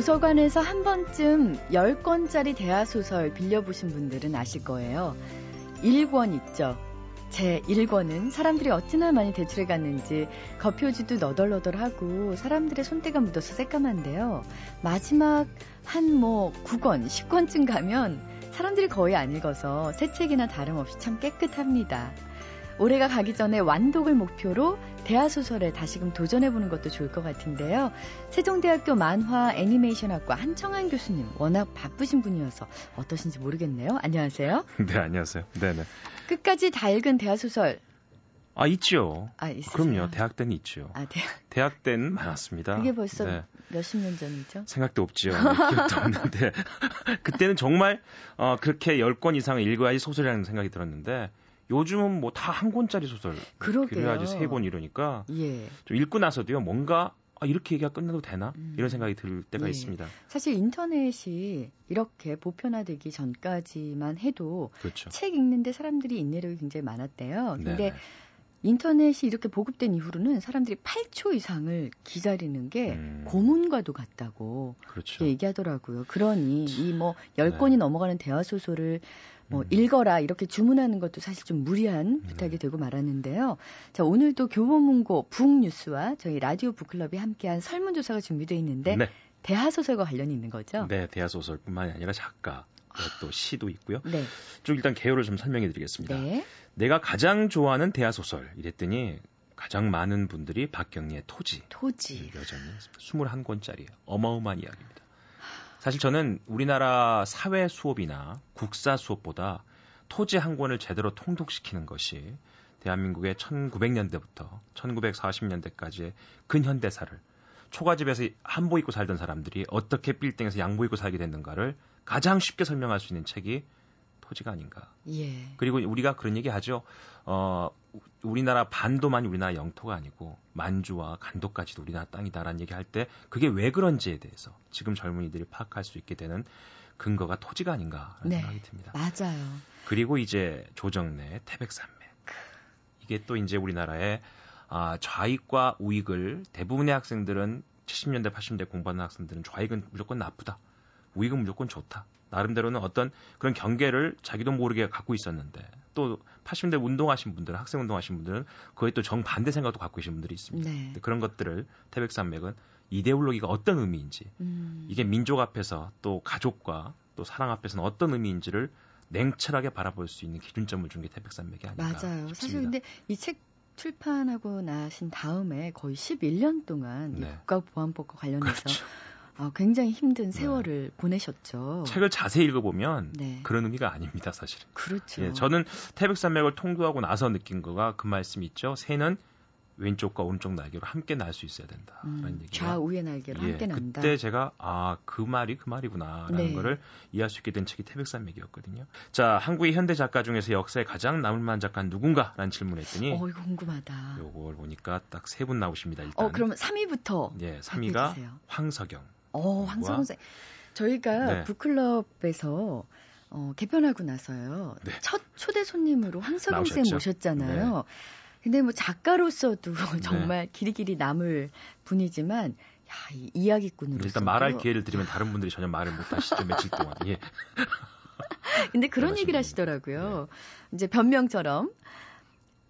도서관에서 한 번쯤 10권짜리 대하소설 빌려보신 분들은 아실 거예요. 1권 있죠. 제 1권은 사람들이 어찌나 많이 대출해 갔는지 겉표지도 너덜너덜하고 사람들의 손때가 묻어서 새까만데요. 마지막 한 뭐 9권, 10권쯤 가면 사람들이 거의 안 읽어서 새 책이나 다름없이 참 깨끗합니다. 올해가 가기 전에 완독을 목표로 대하소설에 다시금 도전해보는 것도 좋을 것 같은데요. 세종대학교 만화 애니메이션학과 한청한 교수님, 워낙 바쁘신 분이어서 어떠신지 모르겠네요. 안녕하세요. 네, 안녕하세요. 네네. 끝까지 다 읽은 대하소설. 아, 있죠. 아, 있으세요? 그럼요. 대학 때는 있죠. 아, 대학. 대학 때는 많았습니다. 그게 벌써 네. 몇십 년 전이죠? 생각도 없지요. 네, 기억도 없는데. 그때는 정말, 어, 그렇게 10권 이상을 읽어야지 소설이라는 생각이 들었는데, 요즘은 뭐 다 한 권짜리 소설. 그러게요. 그래야지 세 권 이러니까, 예. 좀 읽고 나서도요, 뭔가, 아, 이렇게 얘기가 끝나도 되나? 음. 이런 생각이 들 때가 예. 있습니다. 사실 인터넷이 이렇게 보편화되기 전까지만 해도 그렇죠. 책 읽는데 사람들이 인내력이 굉장히 많았대요. 근데 네네. 인터넷이 이렇게 보급된 이후로는 사람들이 8초 이상을 기다리는 게 음. 고문과도 같다고 그렇죠. 얘기하더라고요. 그러니 이 뭐 10권이 네. 넘어가는 대화 소설을 뭐 음. 읽어라 이렇게 주문하는 것도 사실 좀 무리한 부탁이 네. 되고 말았는데요. 자, 오늘도 교보문고 북뉴스와 저희 라디오 북클럽이 함께한 설문조사가 준비되어 있는데 네. 대하 소설과 관련이 있는 거죠? 네, 대하소설뿐만이 아니라 작가, 또 시도 있고요. 네. 좀 일단 개요를 좀 설명해 드리겠습니다. 네. 내가 가장 좋아하는 대하소설 이랬더니 가장 많은 분들이 박경리의 토지 토지. 여전히 21권짜리 어마어마한 이야기입니다. 사실 저는 우리나라 사회 수업이나 국사 수업보다 토지 한 권을 제대로 통독시키는 것이 대한민국의 1900년대부터 1940년대까지의 근현대사를 초가집에서 한복 입고 살던 사람들이 어떻게 빌딩에서 양복 입고 살게 됐는가를 가장 쉽게 설명할 수 있는 책이 토지가 아닌가. 예. 그리고 우리가 그런 얘기 하죠. 어, 우- 우리나라 반도만이 우리나라 영토가 아니고 만주와 간도까지도 우리나라 땅이다라는 얘기 할 때 그게 왜 그런지에 대해서 지금 젊은이들이 파악할 수 있게 되는 근거가 토지가 아닌가라는 네. 생각이 듭니다. 맞아요. 그리고 이제 조정래 태백산맥. 이게 또 이제 우리나라의 아, 좌익과 우익을 대부분의 학생들은 70년대 80년대 공부하는 학생들은 좌익은 무조건 나쁘다. 우익은 무조건 좋다. 나름대로는 어떤 그런 경계를 자기도 모르게 갖고 있었는데 또 80년대 운동하신 분들, 학생 운동하신 분들은 그에 또 정반대 생각도 갖고 계신 분들이 있습니다. 네. 그런 것들을 태백산맥은 이데올로기가 어떤 의미인지 음. 이게 민족 앞에서 또 가족과 또 사랑 앞에서는 어떤 의미인지를 냉철하게 바라볼 수 있는 기준점을 준 게 태백산맥이 아닌가 맞아요. 싶습니다. 사실 근데 이책 출판하고 나신 다음에 거의 11년 동안 이 네. 국가보안법과 관련해서 그렇죠. 아, 굉장히 힘든 세월을 보내셨죠. 책을 자세히 읽어보면 네. 그런 의미가 아닙니다, 사실은. 그렇죠. 예, 저는 태백산맥을 통도하고 나서 느낀 거가 그 말씀 있죠. 새는 왼쪽과 오른쪽 날개로 함께 날 수 있어야 된다라는 음, 얘기가 좌우의 날개로 예, 함께 난다. 그때 제가 아 그 말이 그 말이구나라는 네. 거를 이해할 수 있게 된 책이 태백산맥이었거든요. 자, 한국의 현대 작가 중에서 역사에 가장 남을 만한 작가는 누군가라는 질문했더니 어, 이거 궁금하다. 요걸 보니까 딱 세 분 나오십니다. 일단 어, 그럼 3위부터 예, 3위가 해주세요. 황석영. 어, 황성훈 쌤. 저희가 네. 북클럽에서 어, 개편하고 나서요. 네. 첫 초대 손님으로 황석영 쌤. 모셨잖아요. 근데 뭐 작가로서도 정말 길이길이 남을 분이지만 야, 이 이야기꾼으로서 일단 말할 기회를 드리면 다른 분들이 전혀 말을 못 하시죠 며칠 동안. 예. 근데 그런 대단하신 얘기를. 하시더라고요. 이제 변명처럼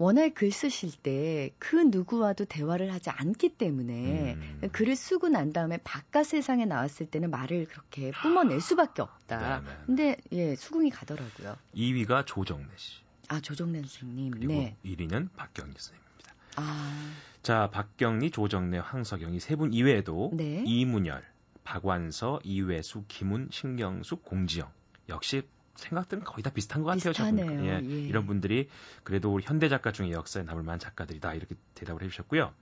워낙 글 쓰실 때 그 누구와도 대화를 하지 않기 때문에 음. 글을 쓰고 난 다음에 바깥 세상에 나왔을 때는 말을 그렇게 뿜어낼 수밖에 없다. 네, 네. 근데 예, 수긍이 가더라고요. 2위가 조정래 씨. 아, 조정래 선생님. 그리고 네. 1위는 박경리 선생님입니다. 아, 자, 박경리, 조정래, 황석영 이 세 분 이외에도 네. 이문열, 박완서, 이회수, 김훈, 신경숙, 공지영 역시 생각들은 거의 다 비슷한 것 같아요. 비슷하네요. 저는. 예, 예. 이런 분들이 그래도 우리 현대 작가 중에 역사에 남을 만한 작가들이다 이렇게 대답을 해주셨고요.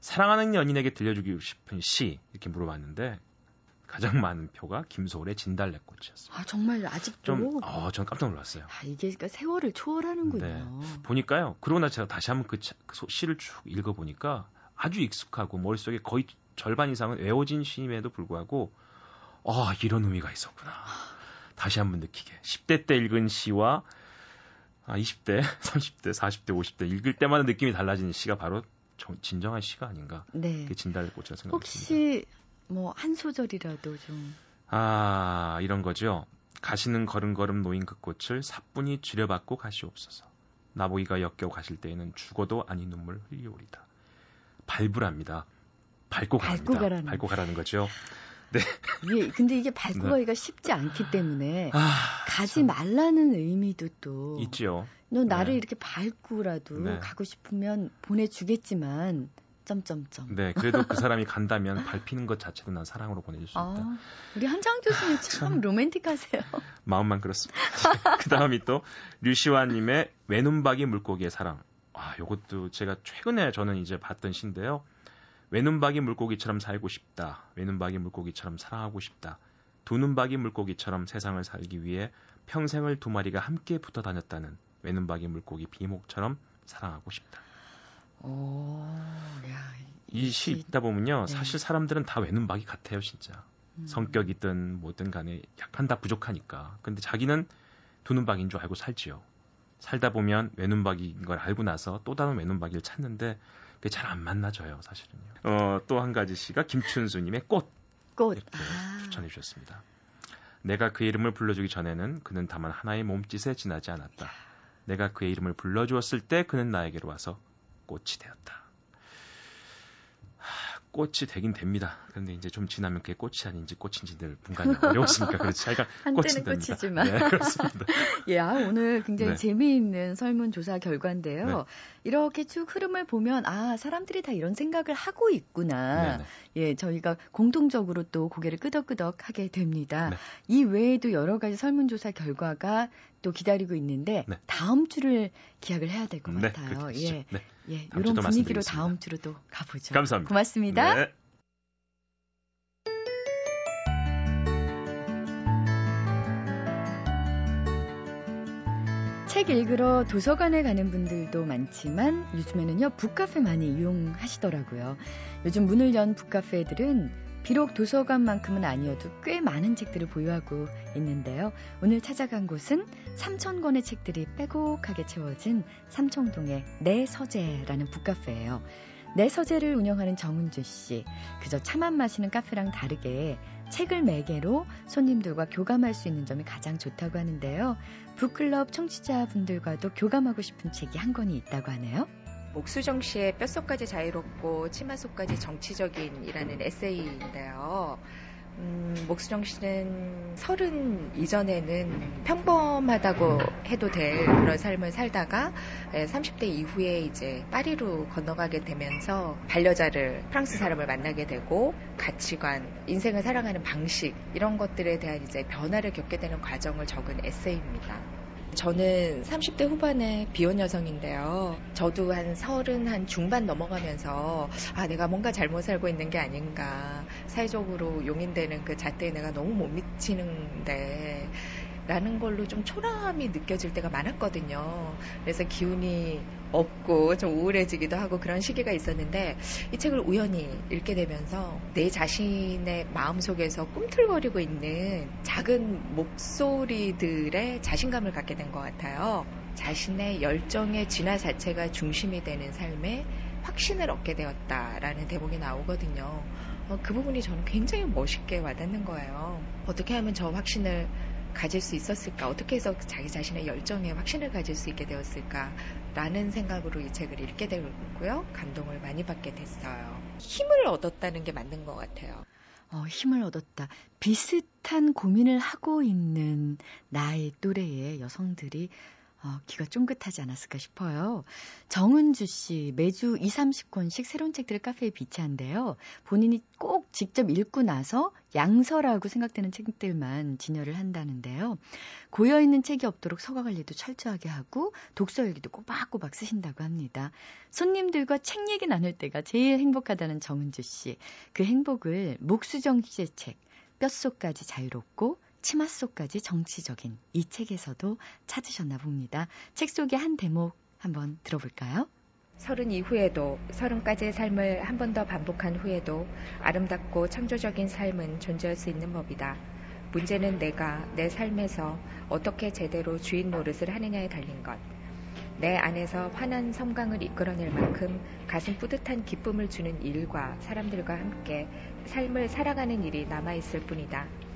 사랑하는 연인에게 들려주고 싶은 시 이렇게 물어봤는데 가장 많은 표가 김소월의 진달래꽃이었어요. 아 정말 아직도 좀, 어, 전 깜짝 놀랐어요. 아, 이게 그러니까 세월을 초월하는군요. 네. 보니까요. 그러고 나서 제가 다시 한번 그, 차- 그 소- 시를 쭉 읽어 보니까 아주 익숙하고 머릿속에 거의 절반 이상은 외워진 시임에도 불구하고 아 이런 의미가 있었구나. 다시 한번 느끼게. 10대 때 읽은 시와 아, 20대, 30대, 40대, 50대 읽을 때마다 느낌이 달라지는 시가 바로 정- 진정한 시가 아닌가. 네. 그게 진달래꽃이라 생각했습니다. 혹시 뭐 한 소절이라도 좀. 아 이런 거죠. 가시는 걸음걸음 놓인 그 꽃을 사뿐히 쥐려받고 가시옵소서. 나보기가 역겨워 가실 때에는 죽어도 아니 눈물 흘리오리다. 발부랍니다. 밟고 밟고 가랍니다. 가라는. 밟고 가라는 거죠. 네. 예, 근데 이게 밟고 네. 가기가 쉽지 않기 때문에 아, 가지 참 말라는 의미도 또 있지요. 너 나를 네. 이렇게 밟고라도 네. 가고 싶으면 보내주겠지만 점점점. 네, 그래도 그 사람이 간다면 밟히는 것 자체도 난 사랑으로 보내줄 수 있다. 아, 우리 한장 교수님 참 로맨틱하세요. 마음만 그렇습니다. 그 다음이 또 류시환님의 외눈박이 물고기의 사랑. 아, 요것도 제가 최근에 저는 이제 봤던 시인데요. 외눈박이 물고기처럼 살고 싶다. 외눈박이 물고기처럼 사랑하고 싶다. 두 눈박이 물고기처럼 세상을 살기 위해 평생을 두 마리가 함께 붙어 다녔다는 외눈박이 물고기 비목처럼 사랑하고 싶다. 오, 야, 이 시 읽다 보면요. 네. 사실 사람들은 다 외눈박이 같아요, 진짜. 음. 성격이든 뭐든 간에 약간 다 부족하니까. 근데 자기는 두 눈박인 줄 알고 살지요. 살다 보면 외눈박이인 걸 알고 나서 또 다른 외눈박이를 찾는데 그게 잘 안 만나져요, 사실은요. 어, 또 한 가지 시가 김춘수님의 꽃 꽃. 이렇게 아, 추천해 주셨습니다. 내가 그의 이름을 불러주기 전에는 그는 다만 하나의 몸짓에 지나지 않았다. 내가 그의 이름을 불러주었을 때 그는 나에게로 와서 꽃이 되었다. 하, 꽃이 되긴 됩니다. 그런데 이제 좀 지나면 그게 꽃이 아닌지 꽃인지 늘 분간이 어려웠으니까 그렇지. 자기가 꽃이 한때는. 꽃이지만. 네, 그렇습니다. 예, 아, 오늘 굉장히 네. 재미있는 설문조사 결과인데요. 네. 이렇게 쭉 흐름을 보면, 아, 사람들이 다 이런 생각을 하고 있구나. 예, 저희가 공통적으로 또 고개를 끄덕끄덕 하게 됩니다. 네. 이 외에도 여러 가지 설문조사 결과가 또 기다리고 있는데, 네. 다음 주를 기약을 해야 될것 네, 같아요. 그렇게 하시죠. 예, 네. 예, 이런 분위기로. 다음 주로 또 가보죠. 감사합니다. 고맙습니다. 네. 책 읽으러 도서관에 가는 분들도 많지만 요즘에는요 북카페 많이 이용하시더라고요. 요즘 문을 연 북카페들은 비록 도서관만큼은 아니어도 꽤 많은 책들을 보유하고 있는데요. 오늘 찾아간 곳은 3천 권의 책들이 빼곡하게 채워진 삼청동의 내 서재라는 북카페예요. 내 서재를 운영하는 정은주 씨. 그저 차만 마시는 카페랑 다르게 책을 매개로 손님들과 교감할 수 있는 점이 가장 좋다고 하는데요. 북클럽 청취자분들과도 교감하고 싶은 책이 한 권이 있다고 하네요. 목수정 씨의 뼛속까지 자유롭고 치마 속까지 정치적인이라는 에세이인데요. 음, 목수정 씨는 서른 이전에는 평범하다고 해도 될 그런 삶을 살다가 예, 30대 이후에 이제 파리로 건너가게 되면서 반려자를 프랑스 사람을 만나게 되고 가치관, 인생을 살아가는 방식 이런 것들에 대한 이제 변화를 겪게 되는 과정을 적은 에세이입니다. 저는 30대 후반의 비혼 여성인데요. 저도 한 서른 한 중반 넘어가면서 아 내가 뭔가 잘못 살고 있는 게 아닌가 사회적으로 용인되는 그 잣대에 내가 너무 못 미치는데 라는 걸로 좀 초라함이 느껴질 때가 많았거든요. 그래서 기운이 없고 좀 우울해지기도 하고 그런 시기가 있었는데 이 책을 우연히 읽게 되면서 내 자신의 마음속에서 꿈틀거리고 있는 작은 목소리들의 자신감을 갖게 된 것 같아요. 자신의 열정의 진화 자체가 중심이 되는 삶에 확신을 얻게 되었다라는 대목이 나오거든요. 어, 그 부분이 저는 굉장히 멋있게 와닿는 거예요. 어떻게 하면 저 확신을 가질 수 있었을까? 어떻게 해서 자기 자신의 열정에 확신을 가질 수 있게 되었을까? 라는 생각으로 이 책을 읽게 되었고요. 감동을 많이 받게 됐어요. 힘을 얻었다는 게 맞는 것 같아요. 어, 힘을 얻었다. 비슷한 고민을 하고 있는 나의 또래의 여성들이 어, 귀가 쫑긋하지 않았을까 싶어요. 정은주 씨 매주 2, 30권씩 새로운 책들을 카페에 비치한데요. 본인이 꼭 직접 읽고 나서 양서라고 생각되는 책들만 진열을 한다는데요. 고여있는 책이 없도록 서가 관리도 철저하게 하고 독서 일기도 꼬박꼬박 쓰신다고 합니다. 손님들과 책 얘기 나눌 때가 제일 행복하다는 정은주 씨. 그 행복을 목수정 씨의 책 뼛속까지 자유롭고 치마 속까지 정치적인 이 책에서도 찾으셨나 봅니다. 책 속의 한 대목 한번 들어볼까요? 서른 이후에도 서른까지의 삶을 한 번 더 반복한 후에도 아름답고 창조적인 삶은 존재할 수 있는 법이다. 문제는 내가 내 삶에서 어떻게 제대로 주인 노릇을 하느냐에 달린 것. 내 안에서 환한 섬광을 이끌어낼 만큼 가슴 뿌듯한 기쁨을 주는 일과 사람들과 함께 삶을 살아가는 일이 남아있을 뿐이다.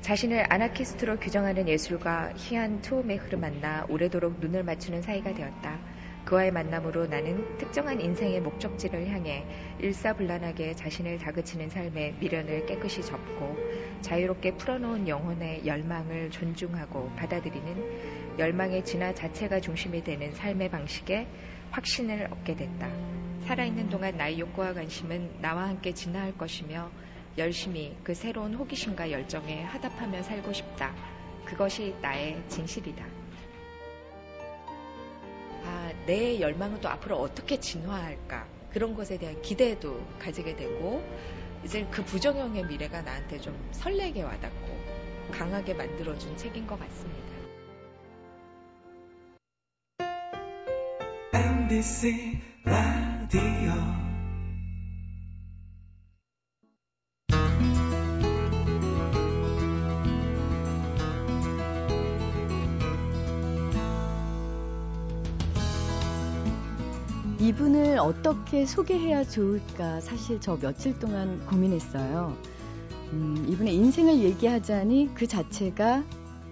자신을 아나키스트로 규정하는 예술가 희한 투오메흐를 만나 오래도록 눈을 맞추는 사이가 되었다. 그와의 만남으로 나는 특정한 인생의 목적지를 향해 일사불란하게 자신을 다그치는 삶의 미련을 깨끗이 접고 자유롭게 풀어놓은 영혼의 열망을 존중하고 받아들이는 열망의 진화 자체가 중심이 되는 삶의 방식에 확신을 얻게 됐다. 살아있는 동안 나의 욕구와 관심은 나와 함께 진화할 것이며 열심히 그 새로운 호기심과 열정에 하답하며 살고 싶다. 그것이 나의 진실이다. 아, 내 열망은 또 앞으로 어떻게 진화할까? 그런 것에 대한 기대도 가지게 되고, 이제 그 부정형의 미래가 나한테 좀 설레게 와닿고, 강하게 만들어준 책인 것 같습니다. MBC 라디오 이분을 어떻게 소개해야 좋을까 사실 저 며칠 동안 고민했어요. 음, 이분의 인생을 얘기하자니 그 자체가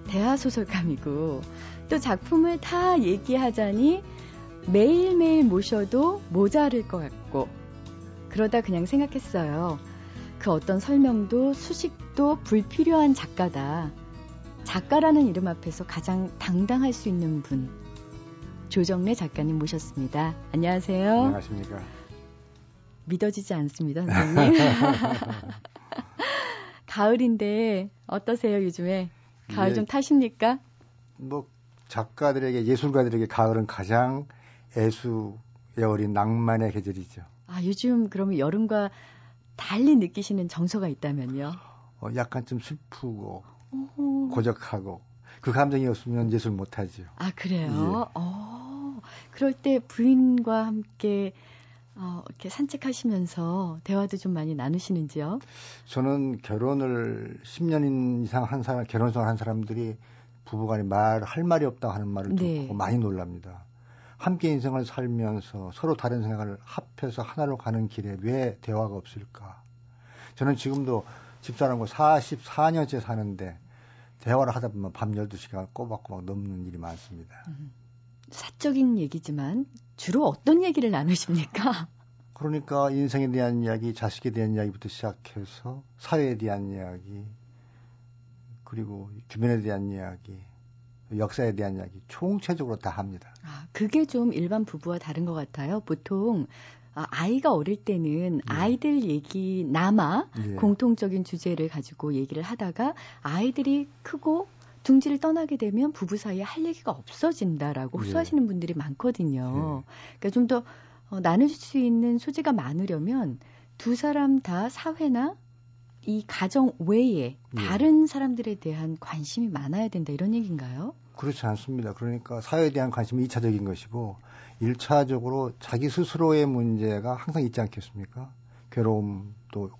대하 소설감이고 또 작품을 다 얘기하자니 매일매일 모셔도 모자랄 것 같고 그러다 그냥 생각했어요. 그 어떤 설명도 수식도 불필요한 작가다. 작가라는 이름 앞에서 가장 당당할 수 있는 분. 조정래 작가님 모셨습니다. 안녕하세요. 안녕하십니까. 믿어지지 않습니다, 선생님. 가을인데 어떠세요, 요즘에? 가을 예, 좀 타십니까? 뭐 작가들에게 예술가들에게 가을은 가장 애수의 어린 낭만의 계절이죠. 아, 요즘 그러면 여름과 달리 느끼시는 정서가 있다면요? 어, 약간 좀 슬프고 오호. 고적하고 그 감정이 없으면 예술 못하죠. 아 그래요? 예. 어, 그럴 때 부인과 함께 어, 이렇게 산책하시면서 대화도 좀 많이 나누시는지요? 저는 결혼을 10년 이상 한 사람, 결혼생활 한 사람들이 부부간에 말, 할 말이 없다고 하는 말을 네. 듣고 많이 놀랍니다. 함께 인생을 살면서 서로 다른 생각을 합해서 하나로 가는 길에 왜 대화가 없을까? 저는 지금도 집사람과 44년째 사는데 대화를 하다 보면 밤 12시간 꼬박꼬박 넘는 일이 많습니다. 음, 사적인 얘기지만 주로 어떤 얘기를 나누십니까? 그러니까 인생에 대한 이야기, 자식에 대한 이야기부터 시작해서 사회에 대한 이야기, 그리고 주변에 대한 이야기, 역사에 대한 이야기 총체적으로 다 합니다. 아, 그게 좀 일반 부부와 다른 것 같아요. 보통 아, 아이가 어릴 때는 네. 아이들 얘기 남아 네. 공통적인 주제를 가지고 얘기를 하다가 아이들이 크고 둥지를 떠나게 되면 부부 사이에 할 얘기가 없어진다라고 네. 호소하시는 분들이 많거든요. 그러니까 좀더 어, 나눌 수 있는 소재가 많으려면 두 사람 다 사회나 이 가정 외에 다른 사람들에 대한 관심이 많아야 된다 이런 얘기인가요? 그렇지 않습니다. 그러니까 사회에 대한 관심이 2차적인 것이고 1차적으로 자기 스스로의 문제가 항상 있지 않겠습니까? 괴로움 또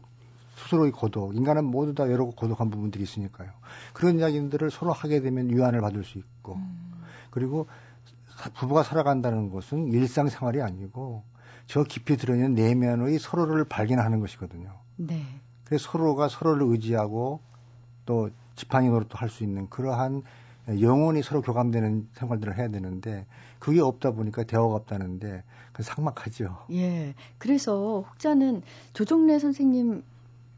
스스로의 고독, 인간은 모두 다 외롭고 고독한 부분들이 있으니까요. 그런 이야기들을 서로 하게 되면 유한을 받을 수 있고, 음. 그리고 부부가 살아간다는 것은 일상생활이 아니고 저 깊이 들어있는 내면의 서로를 발견하는 것이거든요. 네. 그래서 서로가 서로를 의지하고 또 지팡이 노릇도 할 수 있는 그러한 영혼이 서로 교감되는 생활들을 해야 되는데 그게 없다 보니까 대화가 없다는데 그 상막하죠. 예. 그래서 혹자는 조정래 선생님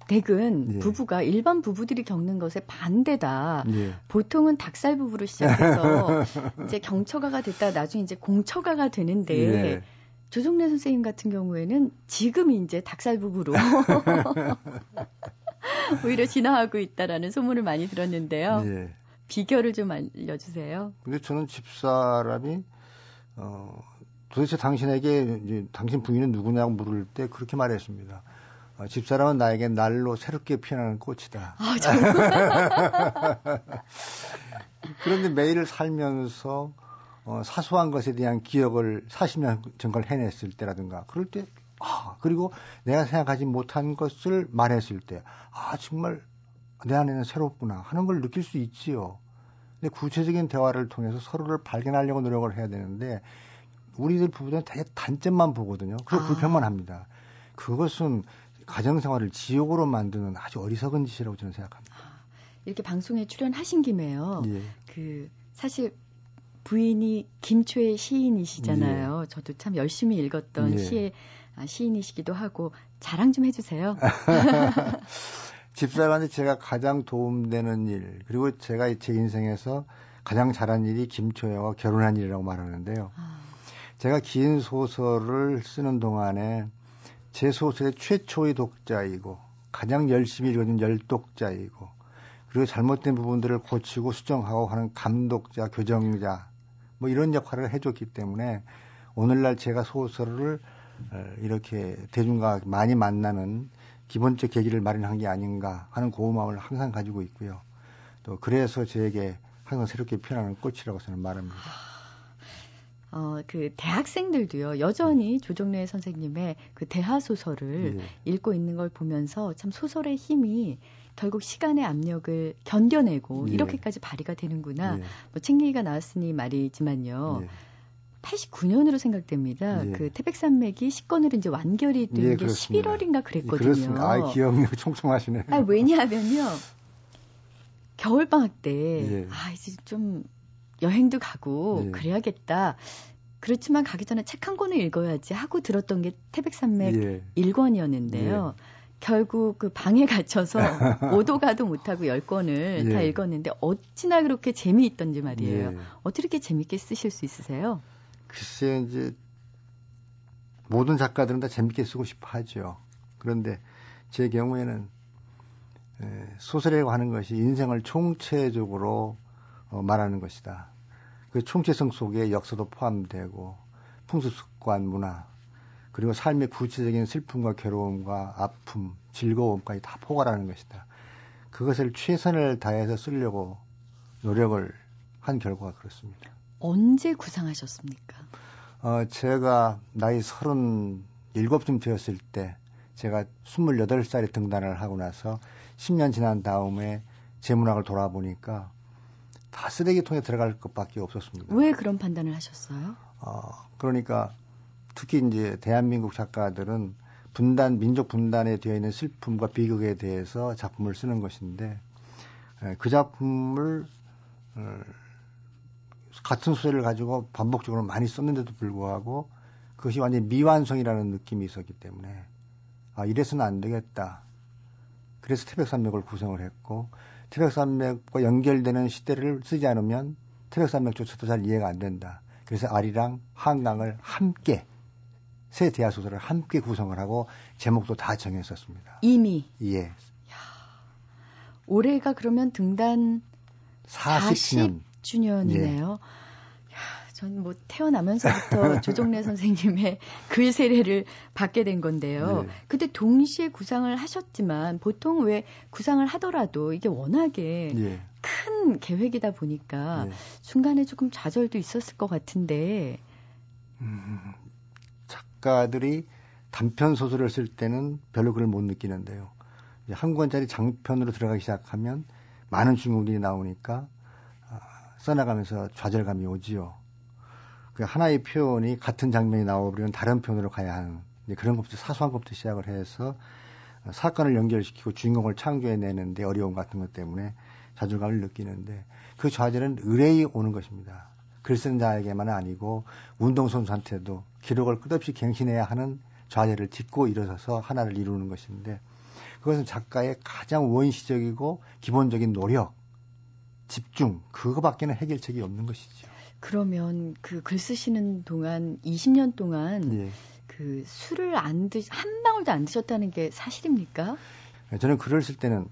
댁은 예. 부부가 일반 부부들이 겪는 것에 반대다. 예. 보통은 닭살 부부로 시작해서 이제 경처가가 됐다 나중에 이제 공처가가 되는데 예. 조정래 선생님 같은 경우에는 지금 이제 닭살 부부로 오히려 진화하고 있다라는 소문을 많이 들었는데요. 예. 비결을 좀 알려주세요. 근데 저는 집사람이 어, 도대체 당신에게 이제 당신 부인은 누구냐고 물을 때 그렇게 말했습니다. 어, 집사람은 나에게 날로 새롭게 피어나는 꽃이다. 아, 그런데 매일 살면서 어, 사소한 것에 대한 기억을 40년 전걸 해냈을 때라든가 그럴 때 아, 그리고 내가 생각하지 못한 것을 말했을 때 아, 정말 내 안에는 새롭구나 하는 걸 느낄 수 있지요. 근데 구체적인 대화를 통해서 서로를 발견하려고 노력을 해야 되는데 우리들 부부들은 되게 단점만 보거든요. 그래서 아. 불평만 합니다. 그것은 가정생활을 지옥으로 만드는 아주 어리석은 짓이라고 저는 생각합니다. 이렇게 방송에 출연하신 김에요. 예. 그 사실 부인이 김초의 시인이시잖아요. 저도 참 열심히 읽었던 예. 시의 아, 시인이시기도 하고 자랑 좀 해주세요. 집사람한테 제가 가장 도움되는 일 그리고 제가 제 인생에서 가장 잘한 일이 김초혜와 결혼한 일이라고 말하는데요. 아, 제가 긴 소설을 쓰는 동안에 제 소설의 최초의 독자이고 가장 열심히 읽어준 열독자이고 그리고 잘못된 부분들을 고치고 수정하고 하는 감독자, 교정자 뭐 이런 역할을 해줬기 때문에 오늘날 제가 소설을 어, 이렇게 대중과 많이 만나는 기본적 계기를 마련한 게 아닌가 하는 고마움을 항상 가지고 있고요. 또 그래서 저에게 항상 새롭게 피어나는 꽃이라고 저는 말합니다. 어, 그 대학생들도요 여전히 조정래 선생님의 그 대하 소설을 예. 읽고 있는 걸 보면서 참 소설의 힘이 결국 시간의 압력을 견뎌내고 예. 이렇게까지 발휘가 되는구나. 예. 뭐책 얘기가 나왔으니 말이지만요. 예. 89년으로 생각됩니다. 예. 그 태백산맥이 식권으로 이제 완결이 된 예, 게 그렇습니다. 11월인가 그랬거든요. 그렇습니다. 아, 기억력 총총하시네. 아, 왜냐하면요. 겨울 방학 때 예. 아, 이제 좀 여행도 가고 예. 그래야겠다. 그렇지만 가기 전에 책 한 권을 읽어야지 하고 들었던 게 태백산맥 예. 1권이었는데요. 결국 그 방에 갇혀서 오도 가도 못하고 10권을 예. 다 읽었는데 어찌나 그렇게 재미있던지 말이에요. 예. 어떻게 이렇게 재밌게 쓰실 수 있으세요? 글쎄 이제 모든 작가들은 다 재밌게 쓰고 싶어 하죠. 그런데 제 경우에는 에, 소설이라고 하는 것이 인생을 총체적으로 어, 말하는 것이다. 그 총체성 속에 역사도 포함되고 풍습 습관 문화 그리고 삶의 구체적인 슬픔과 괴로움과 아픔 즐거움까지 다 포괄하는 것이다. 그것을 최선을 다해서 쓰려고 노력을 한 결과가 그렇습니다. 언제 구상하셨습니까? 어, 제가 나이 37쯤 되었을 때 제가 28살에 등단을 하고 나서 10년 지난 다음에 제 문학을 돌아보니까 다 쓰레기통에 들어갈 것밖에 없었습니다. 왜 그런 판단을 하셨어요? 어, 그러니까 특히 이제 대한민국 작가들은 분단, 민족 분단에 되어 있는 슬픔과 비극에 대해서 작품을 쓰는 것인데 에, 그 작품을 어, 같은 소재를 가지고 반복적으로 많이 썼는데도 불구하고 그것이 완전히 미완성이라는 느낌이 있었기 때문에 아 이래서는 안 되겠다. 그래서 태백산맥을 구성을 했고 태백산맥과 연결되는 시대를 쓰지 않으면 태백산맥조차도 잘 이해가 안 된다. 그래서 아리랑 한강을 함께 세 대하 소설을 함께 구성을 하고 제목도 다 정했었습니다. 이미 예. 올해가 그러면 등단 40주년. 40주년이네요. 전뭐 태어나면서부터 조정래 선생님의 글 세례를 받게 된 건데요. 네. 그때 동시에 구상을 하셨지만 보통 왜 구상을 하더라도 이게 워낙에 예. 큰 계획이다 보니까 예. 중간에 조금 좌절도 있었을 것 같은데 음, 작가들이 단편 소설을 쓸 때는 별로 그걸 못 느끼는데요. 한 권짜리 장편으로 들어가기 시작하면 많은 주인공들이 나오니까 아, 써나가면서 좌절감이 오지요. 그 하나의 표현이 같은 장면이 나오버리면 다른 표현으로 가야 하는 그런 것부터 사소한 것부터 시작을 해서 어, 사건을 연결시키고 주인공을 창조해내는데 어려움 같은 것 때문에 좌절감을 느끼는데 그 좌절은 의뢰이 오는 것입니다. 글 쓰는 자에게만은 아니고 운동선수한테도 기록을 끝없이 갱신해야 하는 좌절을 딛고 일어서서 하나를 이루는 것인데 그것은 작가의 가장 원시적이고 기본적인 노력, 집중 그거밖에는 해결책이 없는 것이죠. 그러면 그 글 쓰시는 동안 20년 동안 예. 그 술을 안 드, 한 방울도 안 드셨다는 게 사실입니까? 저는 글을 쓸 때는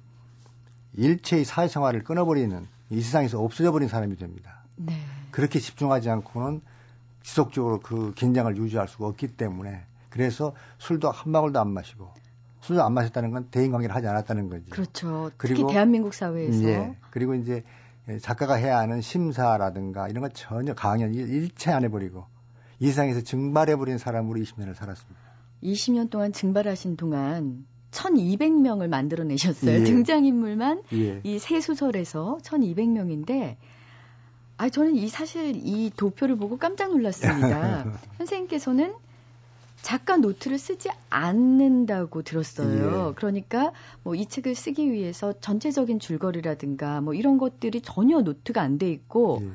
일체의 사회생활을 끊어버리는 이 세상에서 없어져 버린 사람이 됩니다. 네. 그렇게 집중하지 않고는 지속적으로 그 긴장을 유지할 수가 없기 때문에 그래서 술도 한 방울도 안 마시고 술도 안 마셨다는 건 대인 관계를 하지 않았다는 거지. 그렇죠. 특히 그리고- 대한민국 사회에서 예. 그리고 이제 작가가 해야 하는 심사라든가 이런 거 전혀 강연 일- 일체 안 해버리고 이 세상에서 증발해버린 사람으로 20년을 살았습니다. 20년 동안 증발하신 동안 1200명을 만들어내셨어요. 예. 등장인물만 예. 이세 소설에서 1200명인데 아, 저는 이 사실 이 도표를 보고 깜짝 놀랐습니다. 선생님께서는 작가 노트를 쓰지 않는다고 들었어요. 예. 그러니까 뭐 이 책을 쓰기 위해서 전체적인 줄거리라든가 뭐 이런 것들이 전혀 노트가 안 돼 있고 예.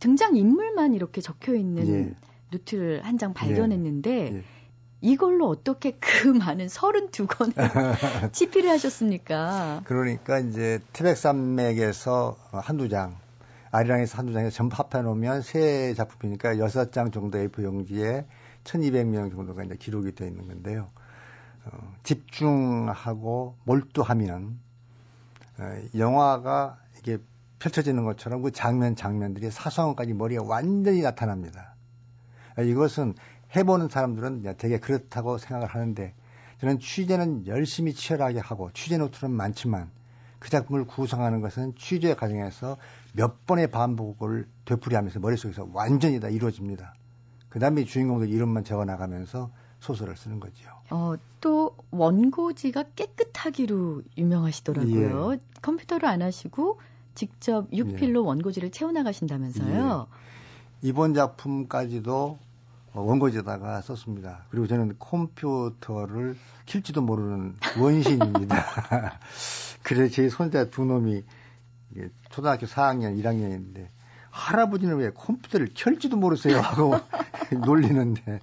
등장 인물만 이렇게 적혀 있는 예. 노트를 한 장 발견했는데 예. 이걸로 어떻게 그 많은 32권을 치필을 하셨습니까? 그러니까 이제 태백 산맥에서 한두 장, 아리랑에서 한두 장에 전부 합해 놓으면 세 작품이니까 여섯 장 정도 A4 용지에 1200명 정도가 이제 기록이 되어 있는 건데요. 어, 집중하고 몰두하면 어, 영화가 이게 펼쳐지는 것처럼 그 장면 장면들이 사소한까지 머리에 완전히 나타납니다. 아, 이것은 해보는 사람들은 되게 그렇다고 생각을 하는데 저는 취재는 열심히 치열하게 하고 취재 노트는 많지만 그 작품을 구성하는 것은 취재 과정에서 몇 번의 반복을 되풀이하면서 머릿속에서 완전히 다 이루어집니다. 그 다음에 주인공들 이름만 적어 나가면서 소설을 쓰는 거죠. 어, 또 원고지가 깨끗하기로 유명하시더라고요. 예. 컴퓨터를 안 하시고 직접 육필로 원고지를 채워 나가신다면서요. 이번 작품까지도 원고지에다가 썼습니다. 그리고 저는 컴퓨터를 킬지도 모르는 원신입니다. 그래서 제 손자 두 놈이 초등학교 4학년, 1학년인데 할아버지는 왜 컴퓨터를 켤지도 모르세요 하고 놀리는데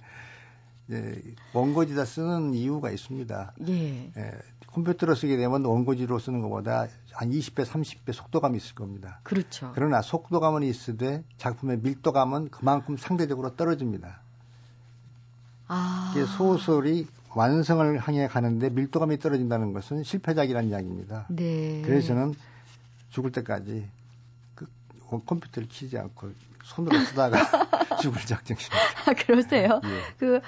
예, 원고지다 쓰는 이유가 있습니다. 예. 예, 컴퓨터로 쓰게 되면 원고지로 쓰는 것보다 한 20배, 30배 속도감이 있을 겁니다. 그렇죠. 그러나 속도감은 있으되 작품의 밀도감은 그만큼 상대적으로 떨어집니다. 아. 소설이 완성을 향해 가는데 밀도감이 떨어진다는 것은 실패작이라는 이야기입니다. 네. 그래서 저는 죽을 때까지 그 컴퓨터를 키지 않고 손으로 쓰다가 죽을 작정입니다. 아, 그러세요? 예. 그,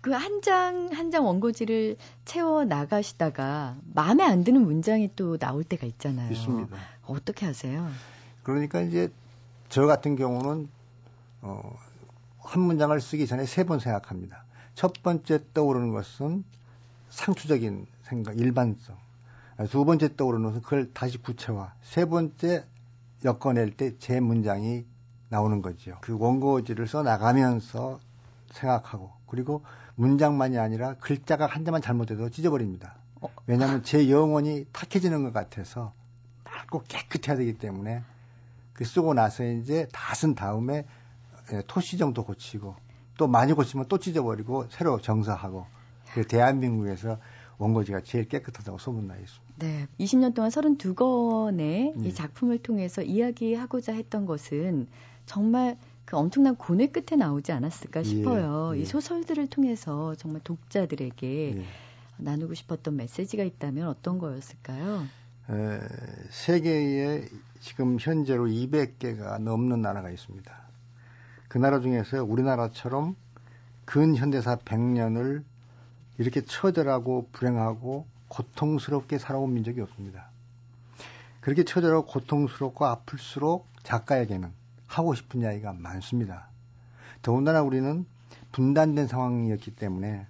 그 한 장, 한 장 원고지를 채워 나가시다가 마음에 안 드는 문장이 또 나올 때가 있잖아요. 있습니다. 어떻게 하세요? 그러니까 이제 저 같은 경우는 어, 한 문장을 쓰기 전에 세 번 생각합니다. 첫 번째 떠오르는 것은 상투적인 생각, 일반성. 두 번째 떠오르는 것은 그걸 다시 구체화. 세 번째 엮어낼 때 제 문장이 나오는 거죠. 그 원고지를 써 나가면서 생각하고 그리고 문장만이 아니라 글자가 한 자만 잘못해도 찢어버립니다. 어. 왜냐하면 제 영혼이 탁해지는 것 같아서 맑고 깨끗해야 되기 때문에 그 쓰고 나서 이제 다 쓴 다음에 예, 토시 정도 고치고 또 많이 고치면 또 찢어버리고 새로 정사하고 그 대한민국에서 원고지가 제일 깨끗하다고 소문나 있습니다. 네. 20년 동안 32권의 예. 이 작품을 통해서 이야기하고자 했던 것은 정말 그 엄청난 고뇌 끝에 나오지 않았을까 예, 싶어요. 예. 이 소설들을 통해서 정말 독자들에게 예. 나누고 싶었던 메시지가 있다면 어떤 거였을까요? 에, 세계에 지금 현재로 200개가 넘는 나라가 있습니다. 그 나라 중에서 우리나라처럼 근현대사 100년을 이렇게 처절하고 불행하고 고통스럽게 살아온 민족이 없습니다. 그렇게 처절하고 고통스럽고 아플수록 작가에게는 하고 싶은 이야기가 많습니다. 더군다나 우리는 분단된 상황이었기 때문에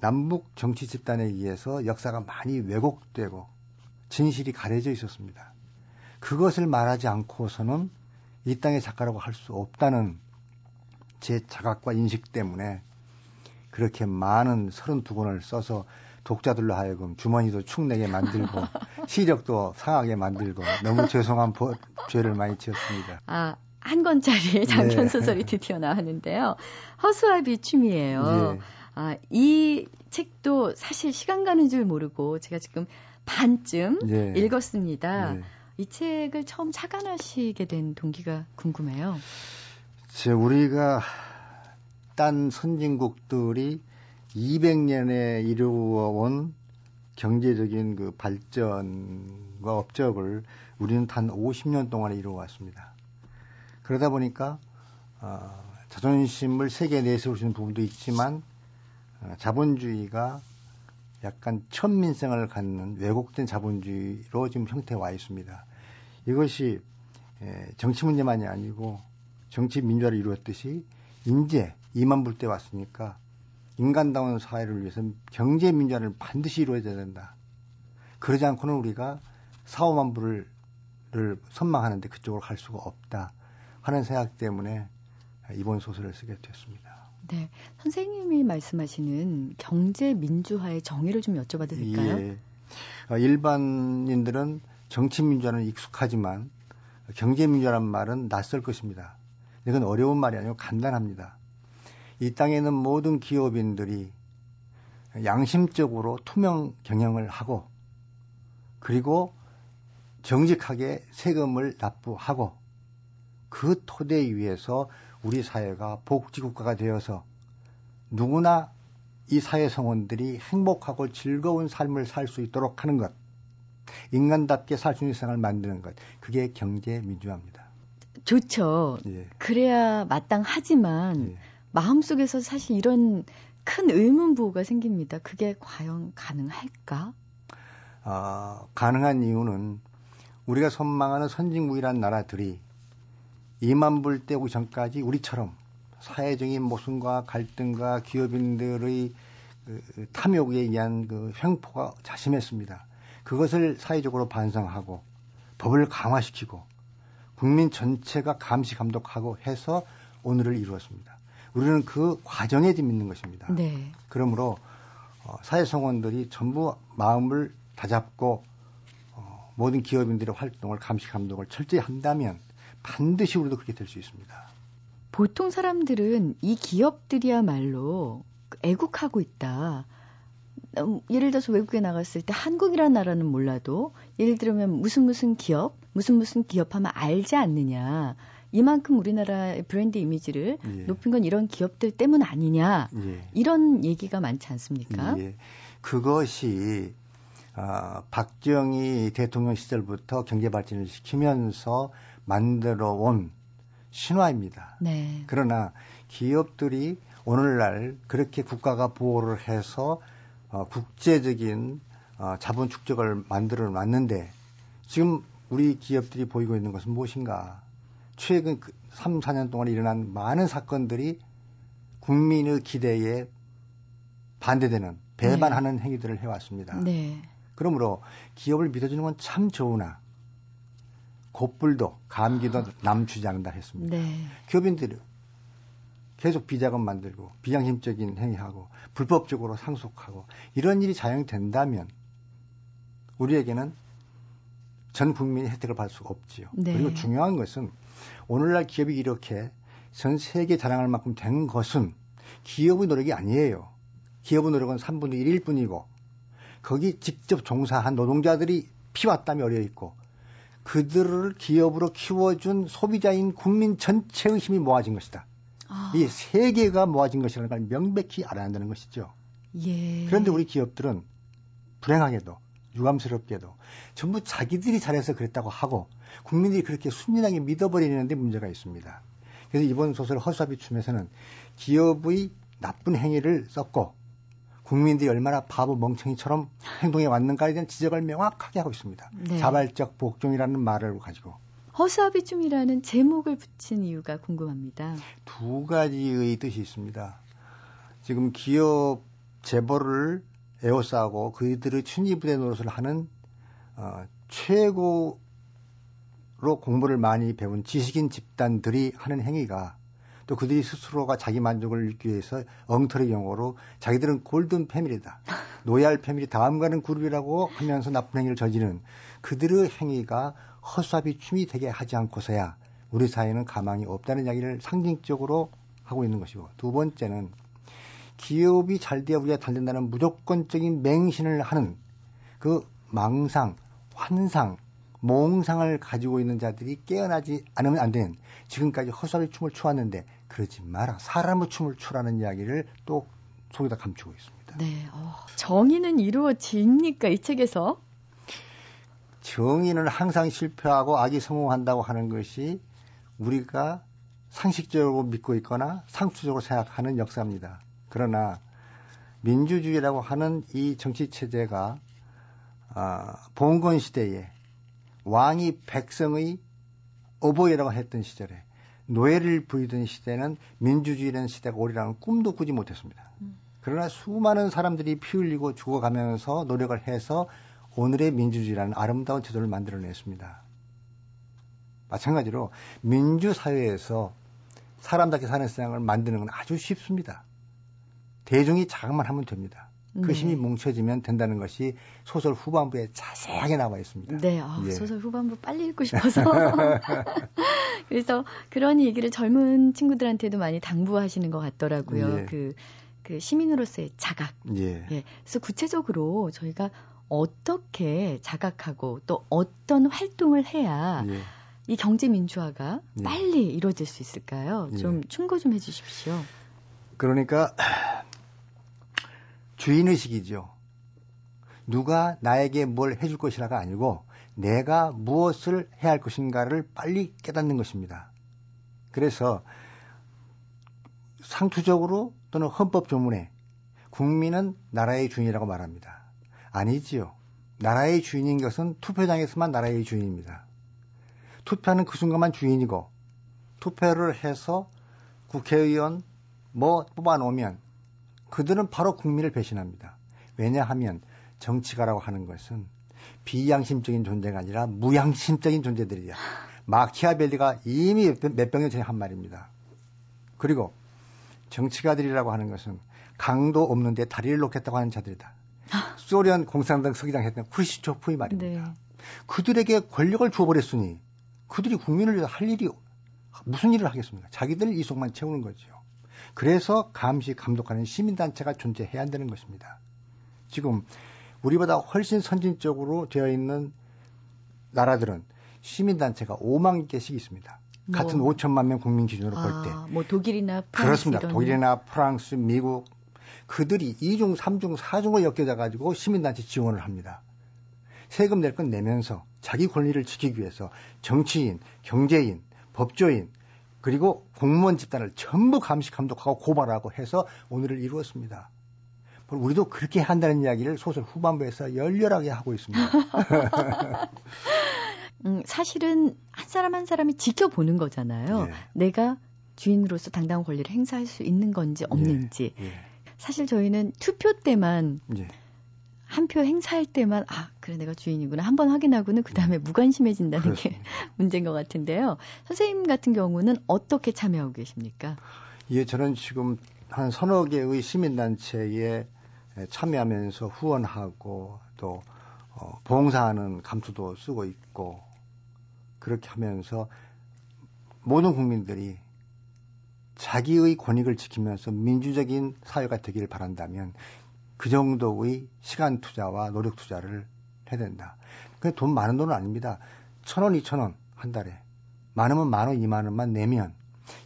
남북 정치 집단에 의해서 역사가 많이 왜곡되고 진실이 가려져 있었습니다. 그것을 말하지 않고서는 이 땅의 작가라고 할 수 없다는 제 자각과 인식 때문에 그렇게 많은 32권을 써서 독자들로 하여금 주머니도 축내게 만들고 시력도 상하게 만들고 너무 죄송한 보, 죄를 많이 지었습니다. 아, 한 권짜리의 장편 네. 소설이 드디어 나왔는데요. 허수아 비 춤이에요. 예. 아, 이 책도 사실 시간 가는 줄 모르고 제가 지금 반쯤 예. 읽었습니다. 예. 이 책을 처음 착안하시게 된 동기가 궁금해요. 제 우리가 딴 선진국들이 200년에 이루어온 경제적인 그 발전과 업적을 우리는 단 50년 동안에 이루어왔습니다. 그러다 보니까 어, 자존심을 세계에 내세우시는 부분도 있지만 어, 자본주의가 약간 천민성을 갖는 왜곡된 자본주의로 지금 형태에 와 있습니다. 이것이 에, 정치 문제만이 아니고 정치 민주화를 이루었듯이 인재 2만 불대 왔으니까 인간다운 사회를 위해서 경제 민주화를 반드시 이루어야 된다. 그러지 않고는 우리가 4, 5만 불을 선망하는데 그쪽으로 갈 수가 없다. 하는 생각 때문에 이번 소설을 쓰게 됐습니다. 네. 선생님이 말씀하시는 경제 민주화의 정의를 좀 여쭤봐도 될까요? 예. 어, 일반인들은 정치 민주화는 익숙하지만 경제 민주화란 말은 낯설 것입니다. 이건 어려운 말이 아니고 간단합니다. 이 땅에 있는 모든 기업인들이 양심적으로 투명 경영을 하고 그리고 정직하게 세금을 납부하고 그 토대 위에서 우리 사회가 복지국가가 되어서 누구나 이 사회 성원들이 행복하고 즐거운 삶을 살 수 있도록 하는 것, 인간답게 살 수 있는 세상을 만드는 것, 그게 경제 민주화입니다. 좋죠. 예. 그래야 마땅하지만 예. 마음속에서 사실 이런 큰 의문부호가 생깁니다. 그게 과연 가능할까? 아, 가능한 이유는 우리가 선망하는 선진국이란 나라들이 2만 불 때오기 전까지 우리처럼 사회적인 모순과 갈등과 기업인들의 그 탐욕에 의한 그 횡포가 자심했습니다. 그것을 사회적으로 반성하고 법을 강화시키고 국민 전체가 감시 감독하고 해서 오늘을 이루었습니다. 우리는 그 과정에 좀 있는 것입니다. 네. 그러므로 어, 사회성원들이 전부 마음을 다잡고 어, 모든 기업인들의 활동을 감시 감독을 철저히 한다면 반드시 우리도 그렇게 될 수 있습니다. 보통 사람들은 이 기업들이야말로 애국하고 있다. 음, 예를 들어서 외국에 나갔을 때 한국이라는 나라는 몰라도 예를 들면 무슨 무슨 기업, 무슨 무슨 기업 하면 알지 않느냐. 이만큼 우리나라의 브랜드 이미지를 예. 높인 건 이런 기업들 때문 아니냐. 예. 이런 얘기가 많지 않습니까? 예. 그것이 어, 박정희 대통령 시절부터 경제 발전을 시키면서 만들어 온 신화입니다. 네. 그러나 기업들이 오늘날 그렇게 국가가 보호를 해서 어, 국제적인 어, 자본 축적을 만들어 놨는데 지금 우리 기업들이 보이고 있는 것은 무엇인가? 최근 3, 그 4년 동안 일어난 많은 사건들이 국민의 기대에 반대되는 배반하는 네. 행위들을 해왔습니다. 네. 그러므로 기업을 믿어주는 건 참 좋으나 곧불도 감기도 남주지 않는다 했습니다. 네. 기업인들이 계속 비자금 만들고 비양심적인 행위하고 불법적으로 상속하고 이런 일이 자행된다면 우리에게는 전 국민이 혜택을 받을 수가 없지요. 네. 그리고 중요한 것은 오늘날 기업이 이렇게 전 세계 자랑할 만큼 된 것은 기업의 노력이 아니에요. 기업의 노력은 3분의 1일 뿐이고 거기 직접 종사한 노동자들이 피와 땀이 어려 있고 그들을 기업으로 키워준 소비자인 국민 전체의 힘이 모아진 것이다. 아. 이 세계가 모아진 것이라는 걸 명백히 알아야 한다는 것이죠. 예. 그런데 우리 기업들은 불행하게도 유감스럽게도 전부 자기들이 잘해서 그랬다고 하고 국민들이 그렇게 순진하게 믿어버리는데 문제가 있습니다. 그래서 이번 소설 허수아비춤에서는 기업의 나쁜 행위를 썼고 국민들이 얼마나 바보 멍청이처럼 행동해 왔는가에 대한 지적을 명확하게 하고 있습니다. 네. 자발적 복종이라는 말을 가지고. 허수아비춤이라는 제목을 붙인 이유가 궁금합니다. 두 가지의 뜻이 있습니다. 지금 기업 재벌을 에워싸고 그들의 춘지부대 노릇을 하는 어, 최고로 공부를 많이 배운 지식인 집단들이 하는 행위가 또 그들이 스스로가 자기 만족을 잃기 위해서 엉터리 용어로 자기들은 골든 패밀리다. 노얄 패밀리 다음 가는 그룹이라고 하면서 나쁜 행위를 저지르는 그들의 행위가 허수아비 춤이 되게 하지 않고서야 우리 사회는 가망이 없다는 이야기를 상징적으로 하고 있는 것이고 두 번째는 기업이 잘 돼야 우리가 잘 된다는 무조건적인 맹신을 하는 그 망상, 환상, 몽상을 가지고 있는 자들이 깨어나지 않으면 안 되는 지금까지 허수아비 춤을 추었는데 그러지 마라. 사람의 춤을 추라는 이야기를 또 속에다 감추고 있습니다. 네. 어, 정의는 이루어집니까? 이 책에서? 정의는 항상 실패하고 악이 성공한다고 하는 것이 우리가 상식적으로 믿고 있거나 상투적으로 생각하는 역사입니다. 그러나 민주주의라고 하는 이 정치 체제가 아, 봉건 시대에 왕이 백성의 어버이라고 했던 시절에 노예를 부리던 시대는 민주주의라는 시대가 오리라는 꿈도 꾸지 못했습니다. 음. 그러나 수많은 사람들이 피 흘리고 죽어가면서 노력을 해서 오늘의 민주주의라는 아름다운 제도를 만들어냈습니다. 마찬가지로 민주사회에서 사람답게 사는 세상을 만드는 건 아주 쉽습니다. 대중이 자각만 하면 됩니다. 그 네. 힘이 뭉쳐지면 된다는 것이 소설 후반부에 자세하게 나와 있습니다. 네, 아, 예. 소설 후반부 빨리 읽고 싶어서. 그래서 그런 얘기를 젊은 친구들한테도 많이 당부하시는 것 같더라고요. 예. 그, 그 시민으로서의 자각. 예. 예. 그래서 구체적으로 저희가 어떻게 자각하고 또 어떤 활동을 해야 예. 이 경제 민주화가 예. 빨리 이루어질 수 있을까요? 좀 예. 충고 좀 해주십시오. 그러니까 주인의식이죠. 누가 나에게 뭘 해줄 것이라가 아니고 내가 무엇을 해야 할 것인가를 빨리 깨닫는 것입니다. 그래서 상투적으로 또는 헌법 조문에 국민은 나라의 주인이라고 말합니다. 아니지요. 나라의 주인인 것은 투표장에서만 나라의 주인입니다. 투표하는 그 순간만 주인이고 투표를 해서 국회의원 뭐 뽑아놓으면 그들은 바로 국민을 배신합니다. 왜냐하면 정치가라고 하는 것은 비양심적인 존재가 아니라 무양심적인 존재들이야. 마키아벨리가 이미 몇 백 년 전에 한 말입니다. 그리고 정치가들이라고 하는 것은 강도 없는데 다리를 놓겠다고 하는 자들이다. 소련 공산당 서기장 했던 크루시초프의 말입니다. 네. 그들에게 권력을 주어버렸으니 그들이 국민을 위해서 할 일이 무슨 일을 하겠습니까? 자기들 이속만 채우는 거죠. 그래서 감시 감독하는 시민단체가 존재해야 한다는 것입니다. 지금 우리보다 훨씬 선진적으로 되어 있는 나라들은 시민단체가 5만 개씩 있습니다. 뭐, 같은 5천만 명 국민 기준으로 아, 볼 때. 뭐 독일이나 프랑스 그렇습니다. 이런... 독일이나 프랑스, 미국 그들이 2중, 3중, 4중으로 엮여져 가지고 시민단체 지원을 합니다. 세금 낼 건 내면서 자기 권리를 지키기 위해서 정치인, 경제인, 법조인, 그리고 공무원 집단을 전부 감시 감독하고 고발하고 해서 오늘을 이루었습니다. 우리도 그렇게 한다는 이야기를 소설 후반부에서 열렬하게 하고 있습니다. 음, 사실은 한 사람 한 사람이 지켜보는 거잖아요. 예. 내가 주인으로서 당당한 권리를 행사할 수 있는 건지 없는지. 예. 예. 사실 저희는 투표 때만 예. 한 표 행사할 때만 아 그래 내가 주인이구나 한 번 확인하고는 그 다음에 무관심해진다는 그렇습니다. 게 문제인 것 같은데요. 선생님 같은 경우는 어떻게 참여하고 계십니까? 예, 저는 지금 한 서너 개의 시민단체에 참여하면서 후원하고 또 어, 봉사하는 감투도 쓰고 있고 그렇게 하면서 모든 국민들이 자기의 권익을 지키면서 민주적인 사회가 되기를 바란다면 그 정도의 시간 투자와 노력 투자를 해야 된다. 그돈 많은 돈은 아닙니다. 천 원, 이천 원 한 달에 많으면 만 원, 이만 원만 내면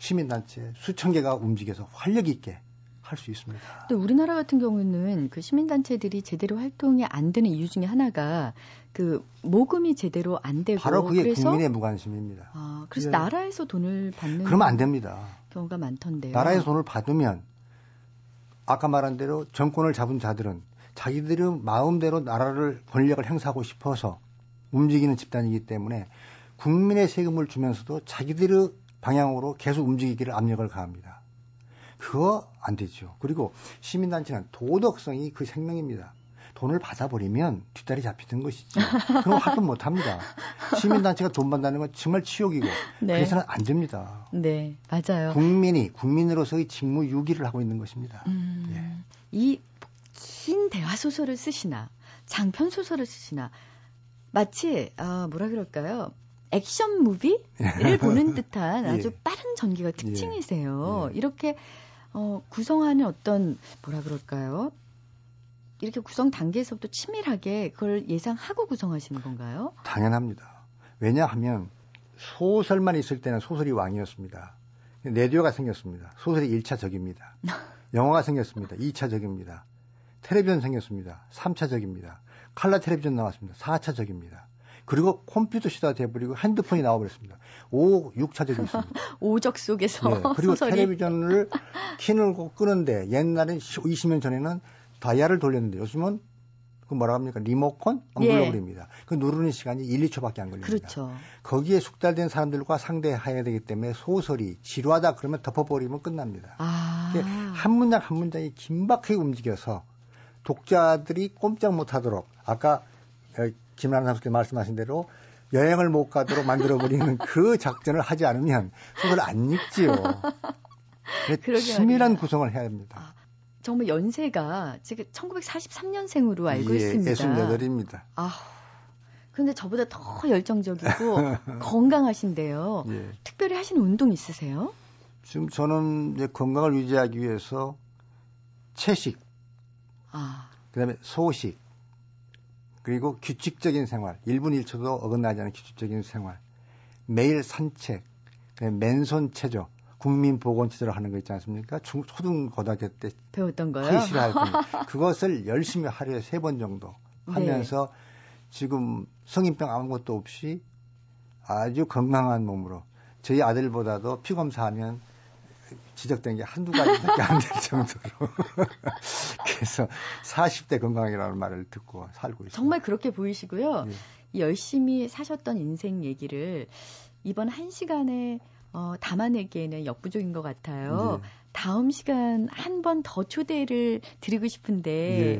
시민단체 수천 개가 움직여서 활력 있게 할 수 있습니다. 또 우리나라 같은 경우는 그 시민단체들이 제대로 활동이 안 되는 이유 중에 하나가 그 모금이 제대로 안 되고 바로 그게 그래서, 국민의 무관심입니다. 아, 그래서 나라에서 돈을 받는 그러면 안 됩니다. 경우가 많던데요. 나라에서 돈을 받으면 아까 말한 대로 정권을 잡은 자들은 자기들의 마음대로 나라를 권력을 행사하고 싶어서 움직이는 집단이기 때문에 국민의 세금을 주면서도 자기들의 방향으로 계속 움직이기를 압력을 가합니다. 그거 안 되죠. 그리고 시민단체는 도덕성이 그 생명입니다. 돈을 받아버리면 뒷다리 잡히는 것이죠. 그럼 활동 못 합니다. 시민단체가 돈 받는다는 건 정말 치욕이고 네. 그래서는 안 됩니다. 네, 맞아요. 국민이 국민으로서의 직무 유기를 하고 있는 것입니다. 음, 예. 이긴 대화 소설을 쓰시나 장편 소설을 쓰시나 마치 아, 뭐라 그럴까요? 액션 무비를 보는 듯한 아주 예. 빠른 전개가 특징이세요. 예. 예. 이렇게 어, 구성하는 어떤 뭐라 그럴까요? 이렇게 구성 단계에서부터 치밀하게 그걸 예상하고 구성하시는 건가요? 당연합니다. 왜냐하면 소설만 있을 때는 소설이 왕이었습니다. 레디오가 생겼습니다. 소설이 1차적입니다. 영화가 생겼습니다. 2차적입니다. 텔레비전 생겼습니다. 3차적입니다. 칼라 텔레비전 나왔습니다. 4차적입니다. 그리고 컴퓨터 시대가 돼버리고 핸드폰이 나와버렸습니다. 5, 6차적이 있습니다. 오적 속에서. 네, 그리고 소설이. 텔레비전을 키는 거 끄는데 옛날에 20년 전에는 다이아를 돌렸는데 요즘은 그 뭐라 합니까? 리모컨? 안 예. 그 누르는 시간이 1, 2초밖에 안 걸립니다. 그렇죠. 거기에 숙달된 사람들과 상대해야 되기 때문에 소설이 지루하다 그러면 덮어버리면 끝납니다. 아. 한 문장 한 문장이 긴박하게 움직여서 독자들이 꼼짝 못하도록 아까 김란한 선생님 말씀하신 대로 여행을 못 가도록 만들어버리는 그 작전을 하지 않으면 소설 안 읽지요. 치밀한 구성을 해야 합니다. 아, 정말 연세가 지금 1943년생으로 알고 예, 있습니다. 68입니다. 아, 근데 저보다 더 열정적이고 건강하신데요. 예. 특별히 하시는 운동 있으세요? 지금 저는 이제 건강을 유지하기 위해서 채식, 아. 그다음에 소식, 그리고 규칙적인 생활, 1분 1초도 어긋나지 않은 규칙적인 생활, 매일 산책, 맨손 체조, 국민 보건체조를 하는 거 있지 않습니까? 중, 초등 고등학교 때 배웠던 거요. 그 싫어할 그것을 열심히 하루에 세 번 정도 네. 하면서 네. 지금 성인병 아무것도 없이 아주 건강한 몸으로 저희 아들보다도 피 검사하면 지적된 게 한두 가지밖에 안 될 정도로. 그래서 40대 건강이라는 말을 듣고 살고 있습니다. 정말 그렇게 보이시고요. 예. 열심히 사셨던 인생 얘기를 이번 한 시간에 어, 담아내기에는 역부족인 것 같아요. 예. 다음 시간 한 번 더 초대를 드리고 싶은데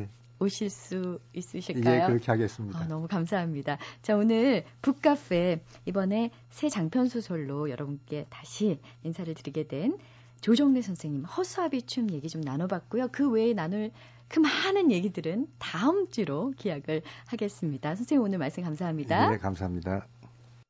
예. 오실 수 있으실까요? 예, 그렇게 하겠습니다. 아, 너무 감사합니다. 자, 오늘 북카페 이번에 새 장편 소설로 여러분께 다시 인사를 드리게 된 조정래 선생님 허수아비 춤 얘기 좀 나눠봤고요. 그 외에 나눌 그 많은 얘기들은 다음 주로 기약을 하겠습니다. 선생님 오늘 말씀 감사합니다. 네, 감사합니다.